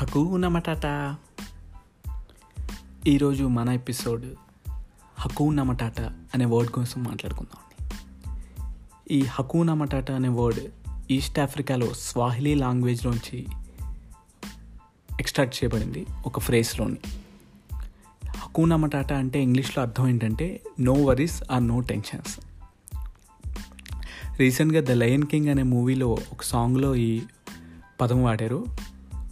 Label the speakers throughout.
Speaker 1: Hakuna Matata? ఈరోజు మన episode హకూన matata అనే వర్డ్ కోసం మాట్లాడుకుందాం ఈ హకూన మటాటా అనే వర్డ్ ఈస్ట్ ఆఫ్రికాలో స్వాహిలీ లాంగ్వేజ్లోంచి ఎక్స్ట్రాక్ట్ చేయబడింది ఒక ఫ్రేస్లోని హకూనా మటాటా అంటే ఇంగ్లీష్లో అర్థం ఏంటంటే no worries or no tensions రీసెంట్గా ద లయన్ కింగ్ అనే మూవీలో ఒక సాంగ్లో ఈ పదం వాడారు.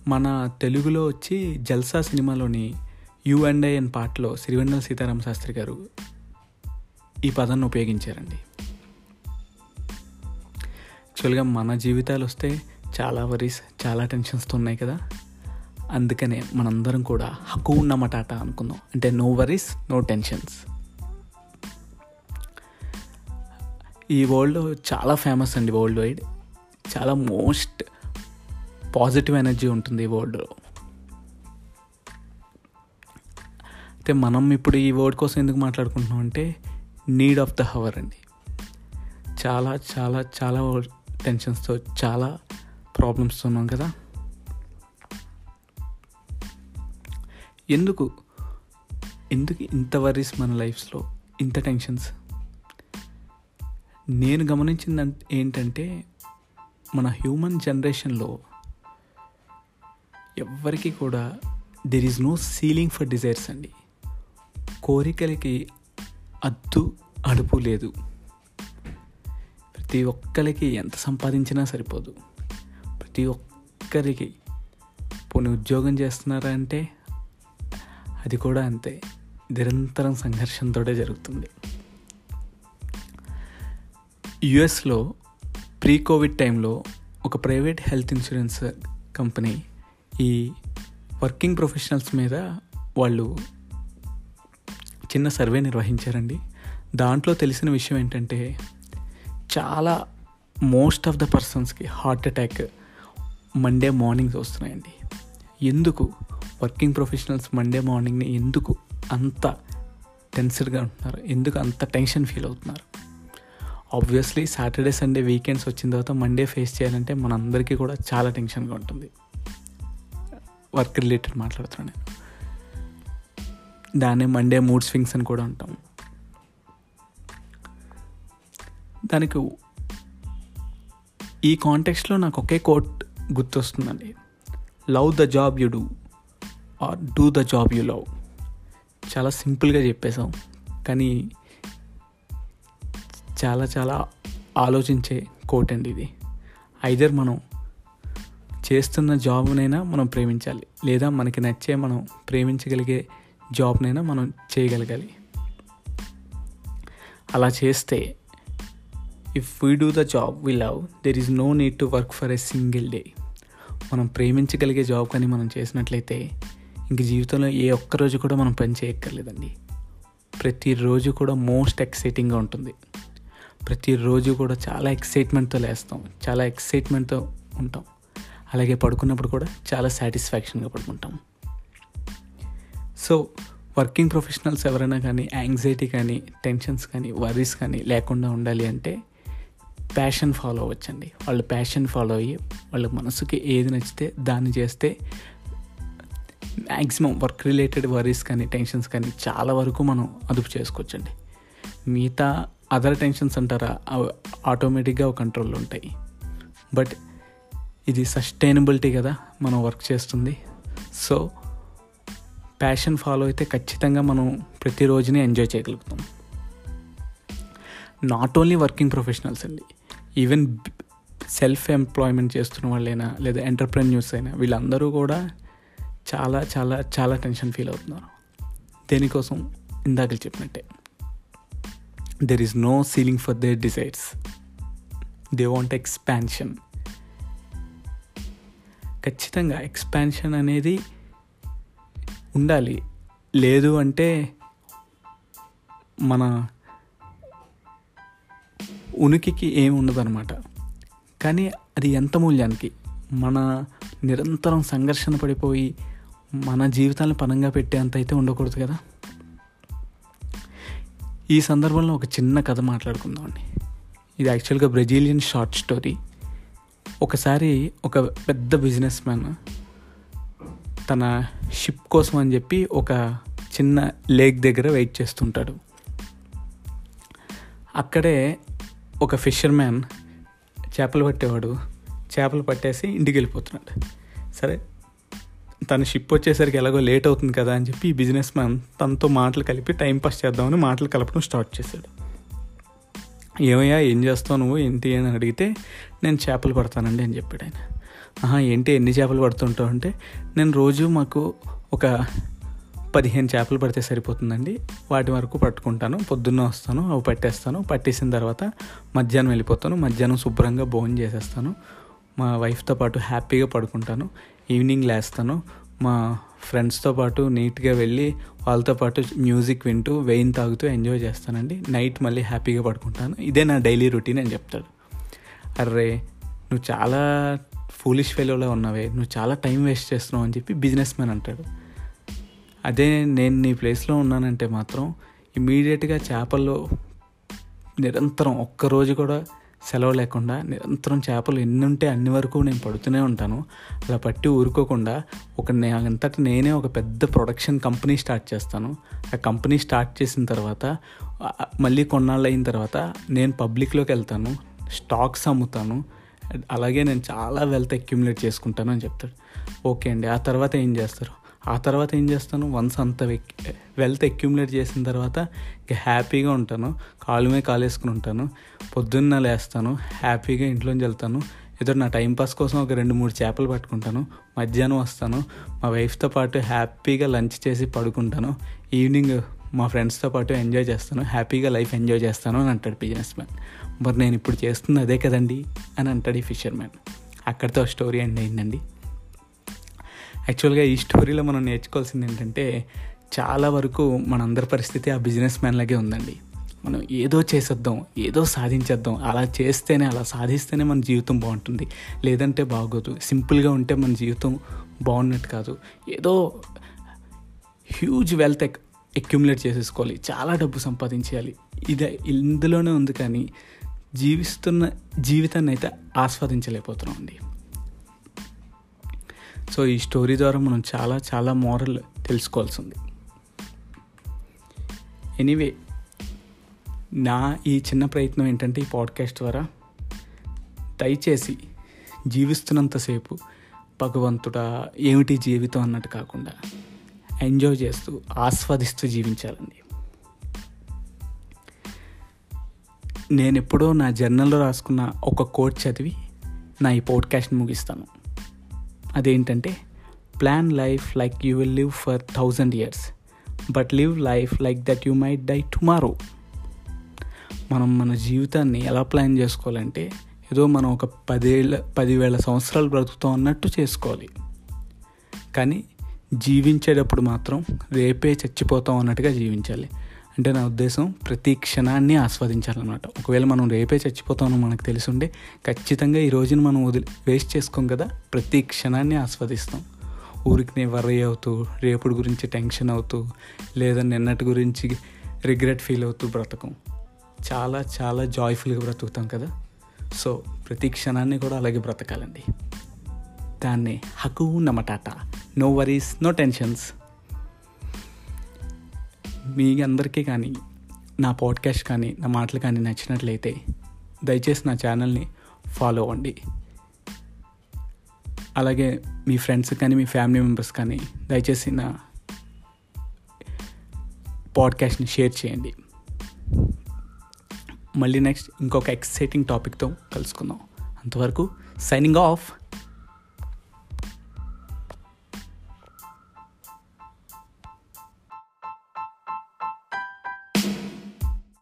Speaker 1: మన తెలుగులో వచ్చి జల్సా సినిమాలోని యు అండ్ ఐ అనే పాటలో సిరివెన్నెల సీతారామ శాస్త్రి గారు ఈ పదాన్ని ఉపయోగించారండి. యాక్చువల్గా మన జీవితాలు వస్తే చాలా వరీస్ చాలా టెన్షన్స్తో ఉన్నాయి కదా. అందుకనే మనందరం కూడా హక్కు ఉన్నమటాట అనుకుందాం. అంటే నో వరీస్ నో టెన్షన్స్. ఈ వరల్డ్ చాలా ఫేమస్ అండి వరల్డ్ వైడ్ చాలా మోస్ట్ పాజిటివ్ ఎనర్జీ ఉంటుంది ఈ వర్డ్లో అయితే మనం ఇప్పుడు ఈ వర్డ్ కోసం ఎందుకు మాట్లాడుకుంటున్నాం అంటే నీడ్ ఆఫ్ ద హవర్ అండి. చాలా చాలా చాలా టెన్షన్స్తో చాలా ప్రాబ్లమ్స్తో ఉన్నాం కదా. ఎందుకు ఎందుకు ఇంత వరీస్ మన లైఫ్స్లో ఇంత టెన్షన్స్? నేను గమనించింది ఏంటంటే మన హ్యూమన్ జనరేషన్లో ఎవ్వరికి కూడా there is no ceiling for desires అండి. కోరికలకి అద్దు అడుపు లేదు. ప్రతి ఒక్కరికి ఎంత సంపాదించినా సరిపోదు. ప్రతి ఒక్కరికి పోనీ ఉద్యోగం చేస్తున్నారా అంటే అది కూడా అంతే. నిరంతరం సంఘర్షణతో జరుగుతుంది. యుఎస్లో ప్రీ కోవిడ్ టైంలో ఒక ప్రైవేట్ హెల్త్ ఇన్సూరెన్స్ కంపెనీ ఈ వర్కింగ్ ప్రొఫెషనల్స్ మీద వాళ్ళు చిన్న సర్వే నిర్వహించారండి. దాంట్లో తెలిసిన విషయం ఏంటంటే చాలా మోస్ట్ ఆఫ్ ద పర్సన్స్కి హార్ట్ అటాక్ మండే మార్నింగ్స్ వస్తున్నాయండి. ఎందుకు? వర్కింగ్ ప్రొఫెషనల్స్ మండే మార్నింగ్ని ఎందుకు అంత టెన్సర్గా ఉంటున్నారు? ఎందుకు అంత టెన్షన్ ఫీల్ అవుతున్నారు? ఆబ్వియస్లీ సాటర్డే సండే వీకెండ్స్ వచ్చిన తర్వాత మండే ఫేస్ చేయాలంటే మనందరికీ కూడా చాలా టెన్షన్గా ఉంటుంది. వర్క్ రిలేటెడ్ మాట్లాడుతున్నాను నేను. దాన్నే మండే మూడ్ స్వింగ్స్ అని కూడా అంటాం. దానికి ఈ కాంటెక్స్లో నాకు ఒకే quote గుర్తొస్తుందండి. Love the job you do or do the job you love చాలా సింపుల్గా చెప్పేశాం కానీ చాలా చాలా ఆలోచించే కోట్ అండి ఇది. ఐదర్ మనం చేస్తున్న జాబ్నైనా మనం ప్రేమించాలి. లేదా మనకి నచ్చే మనం ప్రేమించగలిగే జాబ్నైనా మనం చేయగలగాలి. అలా చేస్తే if we do the job we love there is no need to work for a single day మనం ప్రేమించగలిగే జాబ్ కానీ మనం చేసినట్లయితే ఇంక జీవితంలో ఏ ఒక్కరోజు కూడా మనం పని చేయక్కర్లేదండి. ప్రతిరోజు కూడా మోస్ట్ ఎక్సైటింగ్గా ఉంటుంది. ప్రతిరోజు కూడా చాలా ఎక్సైట్మెంట్తో లేస్తాం. చాలా ఎక్సైట్మెంట్తో ఉంటాం. అలాగే పడుకున్నప్పుడు కూడా చాలా సాటిస్ఫాక్షన్గా పడుకుంటాం. సో వర్కింగ్ ప్రొఫెషనల్స్ ఎవరైనా కానీ యాంగ్జైటీ కానీ టెన్షన్స్ కానీ వరీస్ కానీ లేకుండా ఉండాలి అంటే ప్యాషన్ ఫాలో అవ్వచ్చండి. వాళ్ళు ప్యాషన్ ఫాలో అయ్యి వాళ్ళ మనసుకి ఏది నచ్చితే దాన్ని చేస్తే మ్యాక్సిమం వర్క్ రిలేటెడ్ వరీస్ కానీ టెన్షన్స్ కానీ చాలా వరకు మనం అదుపు చేసుకోవచ్చండి. మిగతా అదర్ టెన్షన్స్ అంటారా అవి ఆటోమేటిక్గా కంట్రోల్లో ఉంటాయి. బట్ ఇది సస్టైనబిలిటీ కదా మనం వర్క్ చేస్తుంది. సో ప్యాషన్ ఫాలో అయితే ఖచ్చితంగా మనం ప్రతిరోజుని ఎంజాయ్ చేయగలుగుతాం. నాట్ ఓన్లీ వర్కింగ్ ప్రొఫెషనల్స్ అండి ఈవెన్ సెల్ఫ్ ఎంప్లాయ్మెంట్ చేస్తున్న వాళ్ళైనా లేదా ఎంటర్ప్రెన్యూర్స్ అయినా వీళ్ళందరూ కూడా చాలా చాలా చాలా టెన్షన్ ఫీల్ అవుతున్నారు. దేనికోసం? ఇందాక చెప్పినట్టే. There is no ceiling for their desires they want expansion ఖచ్చితంగా ఎక్స్పాన్షన్ అనేది ఉండాలి. లేదు అంటే మన ఉనికికి ఏమి ఉండదన్నమాట. కానీ అది ఎంత మూల్యానికి? మన నిరంతరం సంఘర్షణ పడిపోయి మన జీవితాలను పనంగా పెట్టేంత అయితే ఉండకూడదు కదా? ఈ సందర్భంలో ఒక చిన్న కథ మాట్లాడుకుందామండి. ఇది యాక్చువల్గా బ్రెజిలియన్ షార్ట్ స్టోరీ. ఒకసారి ఒక పెద్ద బిజినెస్ మ్యాన్ తన షిప్ కోసం అని చెప్పి ఒక చిన్న లేక్ దగ్గర వెయిట్ చేస్తుంటాడు. అక్కడే ఒక ఫిషర్ మ్యాన్ చేపలు పట్టేవాడు. చేపలు పట్టేసి ఇంటికి వెళ్ళిపోతున్నాడు. సరే తన షిప్ వచ్చేసరికి ఎలాగో లేట్ అవుతుంది కదా అని చెప్పి ఈ బిజినెస్ మ్యాన్ తనతో మాటలు కలిపి టైం పాస్ చేద్దామని మాటలు కలపడం స్టార్ట్ చేశాడు. ఏమయ్యా ఏం చేస్తావు నువ్వు? ఏంటి అని అడిగితే నేను చేపలు పడతానండి అని చెప్పాడు ఆయన. ఆహా ఏంటి? ఎన్ని చేపలు పడుతుంటావు? అంటే నేను రోజు మాకు ఒక పదిహేను చేపలు పడితే సరిపోతుందండి. వాటి వరకు పట్టుకుంటాను. పొద్దున్న వస్తాను అవి పట్టేస్తాను. పట్టేసిన తర్వాత మధ్యాహ్నం వెళ్ళిపోతాను. మధ్యాహ్నం శుభ్రంగా భోజనం చేసేస్తాను. మా వైఫ్తో పాటు హ్యాపీగా పడుకుంటాను. ఈవినింగ్ లేస్తాను. మా ఫ్రెండ్స్తో పాటు నీట్గా వెళ్ళి వాళ్ళతో పాటు మ్యూజిక్ వింటూ వెయిన్ తాగుతూ ఎంజాయ్ చేస్తానండి. నైట్ మళ్ళీ హ్యాపీగా పడుకుంటాను. ఇదే నా డైలీ రొటీన్ అని చెప్తాడు అర్రే నువ్వు చాలా ఫూలిష్ ఫెలోలో ఉన్నావే. నువ్వు చాలా టైం వేస్ట్ చేస్తున్నావు అని చెప్పి బిజినెస్ మ్యాన్ అంటాడు. అదే నేను నీ ప్లేస్లో ఉన్నానంటే మాత్రం ఇమీడియట్గా చేపల్లో నిరంతరం ఒక్కరోజు కూడా సెలవు లేకుండా నిరంతరం చేపలు ఎన్ని ఉంటే అన్ని వరకు నేను పడుతూనే ఉంటాను. అలా పట్టి ఊరుకోకుండా ఒక అంతటి నేనే ఒక పెద్ద ప్రొడక్షన్ కంపెనీ స్టార్ట్ చేస్తాను. ఆ కంపెనీ స్టార్ట్ చేసిన తర్వాత మళ్ళీ కొన్నాళ్ళు అయిన తర్వాత నేను పబ్లిక్లోకి వెళ్తాను. స్టాక్స్ అమ్ముతాను. అలాగే నేను చాలా వెల్త్ అక్యుములేట్ చేసుకుంటాను అని చెప్తాడు. ఓకే అండి ఆ తర్వాత ఏం చేస్తారు? ఆ తర్వాత ఏం చేస్తాను వన్స్ అంత వెల్త్ అక్యుములేట్ చేసిన తర్వాత ఇక హ్యాపీగా ఉంటాను. కాలుమే మీద కాలు వేసుకుని ఉంటాను. పొద్దున్న లేస్తాను హ్యాపీగా ఇంట్లోంచి వెళ్తాను. ఏదో నా టైంపాస్ కోసం ఒక రెండు మూడు చేపలు పట్టుకుంటాను. మధ్యాహ్నం వస్తాను. మా వైఫ్తో పాటు హ్యాపీగా లంచ్ చేసి పడుకుంటాను. ఈవినింగ్ మా ఫ్రెండ్స్తో పాటు ఎంజాయ్ చేస్తాను. హ్యాపీగా లైఫ్ ఎంజాయ్ చేస్తాను అని అంటాడు బిజినెస్ మ్యాన్ మరి నేను ఇప్పుడు చేస్తుంది అదే కదండి? అని అంటాడు ఈ ఫిషర్ మ్యాన్ అక్కడితో స్టోరీ ఎండ్ అయిందండి. యాక్చువల్గా ఈ స్టోరీలో మనం నేర్చుకోవాల్సింది ఏంటంటే చాలా వరకు మనందరి పరిస్థితి ఆ బిజినెస్ మ్యాన్లాగే ఉందండి. మనం ఏదో చేసేద్దాం ఏదో సాధించేద్దాం అలా చేస్తేనే అలా సాధిస్తేనే మన జీవితం బాగుంటుంది. లేదంటే బాగోదు. సింపుల్గా ఉంటే మన జీవితం బాగున్నట్టు కాదు. ఏదో హ్యూజ్ వెల్త్ ఎక్ అక్యుములేట్ చేసేసుకోవాలి. చాలా డబ్బు సంపాదించేయాలి. ఇదే ఇందులోనే ఉంది కానీ జీవిస్తున్న జీవితాన్ని అయితే ఆస్వాదించలేకపోతున్నాం అండి. సో ఈ స్టోరీ ద్వారా మనం చాలా చాలా మోరల్ తెలుసుకోవాల్సింది. ఎనీవే నా ఈ చిన్న ప్రయత్నం ఏంటంటే ఈ పాడ్కాస్ట్ ద్వారా దయచేసి జీవిస్తున్నంతసేపు భగవంతుడా ఏమిటి జీవితం అన్నట్టు కాకుండా ఎంజాయ్ చేస్తూ ఆస్వాదిస్తూ జీవించాలండి. నేను ఎప్పుడో నా జర్నల్లో రాసుకున్న ఒక కోట్ చదివి నా ఈ పోడ్కాస్ట్ని ముగిస్తాను. అదేంటంటే plan life like you will live for thousand years but live life like that you might die tomorrow మనం మన జీవితాన్ని ఎలా ప్లాన్ చేసుకోవాలంటే ఏదో మనం ఒక పదేళ్ళ పదివేల సంవత్సరాలు బ్రతుకుతాం అన్నట్టు చేసుకోవాలి. కానీ జీవించేటప్పుడు మాత్రం రేపే చచ్చిపోతాం అన్నట్టుగా జీవించాలి. అంటే నా ఉద్దేశం ప్రతి క్షణాన్ని ఆస్వాదించాలన్నమాట. ఒకవేళ మనం రేపే చచ్చిపోతామో మనకు తెలిసిండే ఖచ్చితంగా ఈ రోజున మనం వదిలి వేస్ట్ చేసుకోం కదా ప్రతి క్షణాన్ని ఆస్వాదిస్తాం. ఊరికినే వర్రీ అవుతూ రేపుడు గురించి టెన్షన్ అవుతూ లేదా నిన్నటి గురించి రిగ్రెట్ ఫీల్ అవుతూ బ్రతకం. చాలా చాలా జాయ్ఫుల్గా బ్రతుకుతాం కదా. సో ప్రతి క్షణాన్ని కూడా అలాగే బ్రతకాలండి. దాన్ని హకు నమటాట. నో వరీస్ నో టెన్షన్స్ మీ అందరికీ కానీ నా పాడ్కాస్ట్ కానీ నా మాటలు కానీ నచ్చినట్లయితే దయచేసి నా ఛానల్ని ఫాలో అవ్వండి. అలాగే మీ ఫ్రెండ్స్ కానీ మీ ఫ్యామిలీ మెంబర్స్ కానీ దయచేసి నా పాడ్కాస్ట్ని షేర్ చేయండి. మళ్ళీ నెక్స్ట్ ఇంకొక ఎక్సైటింగ్ టాపిక్తో కలుసుకుందాం. అంతవరకు సైనింగ్ ఆఫ్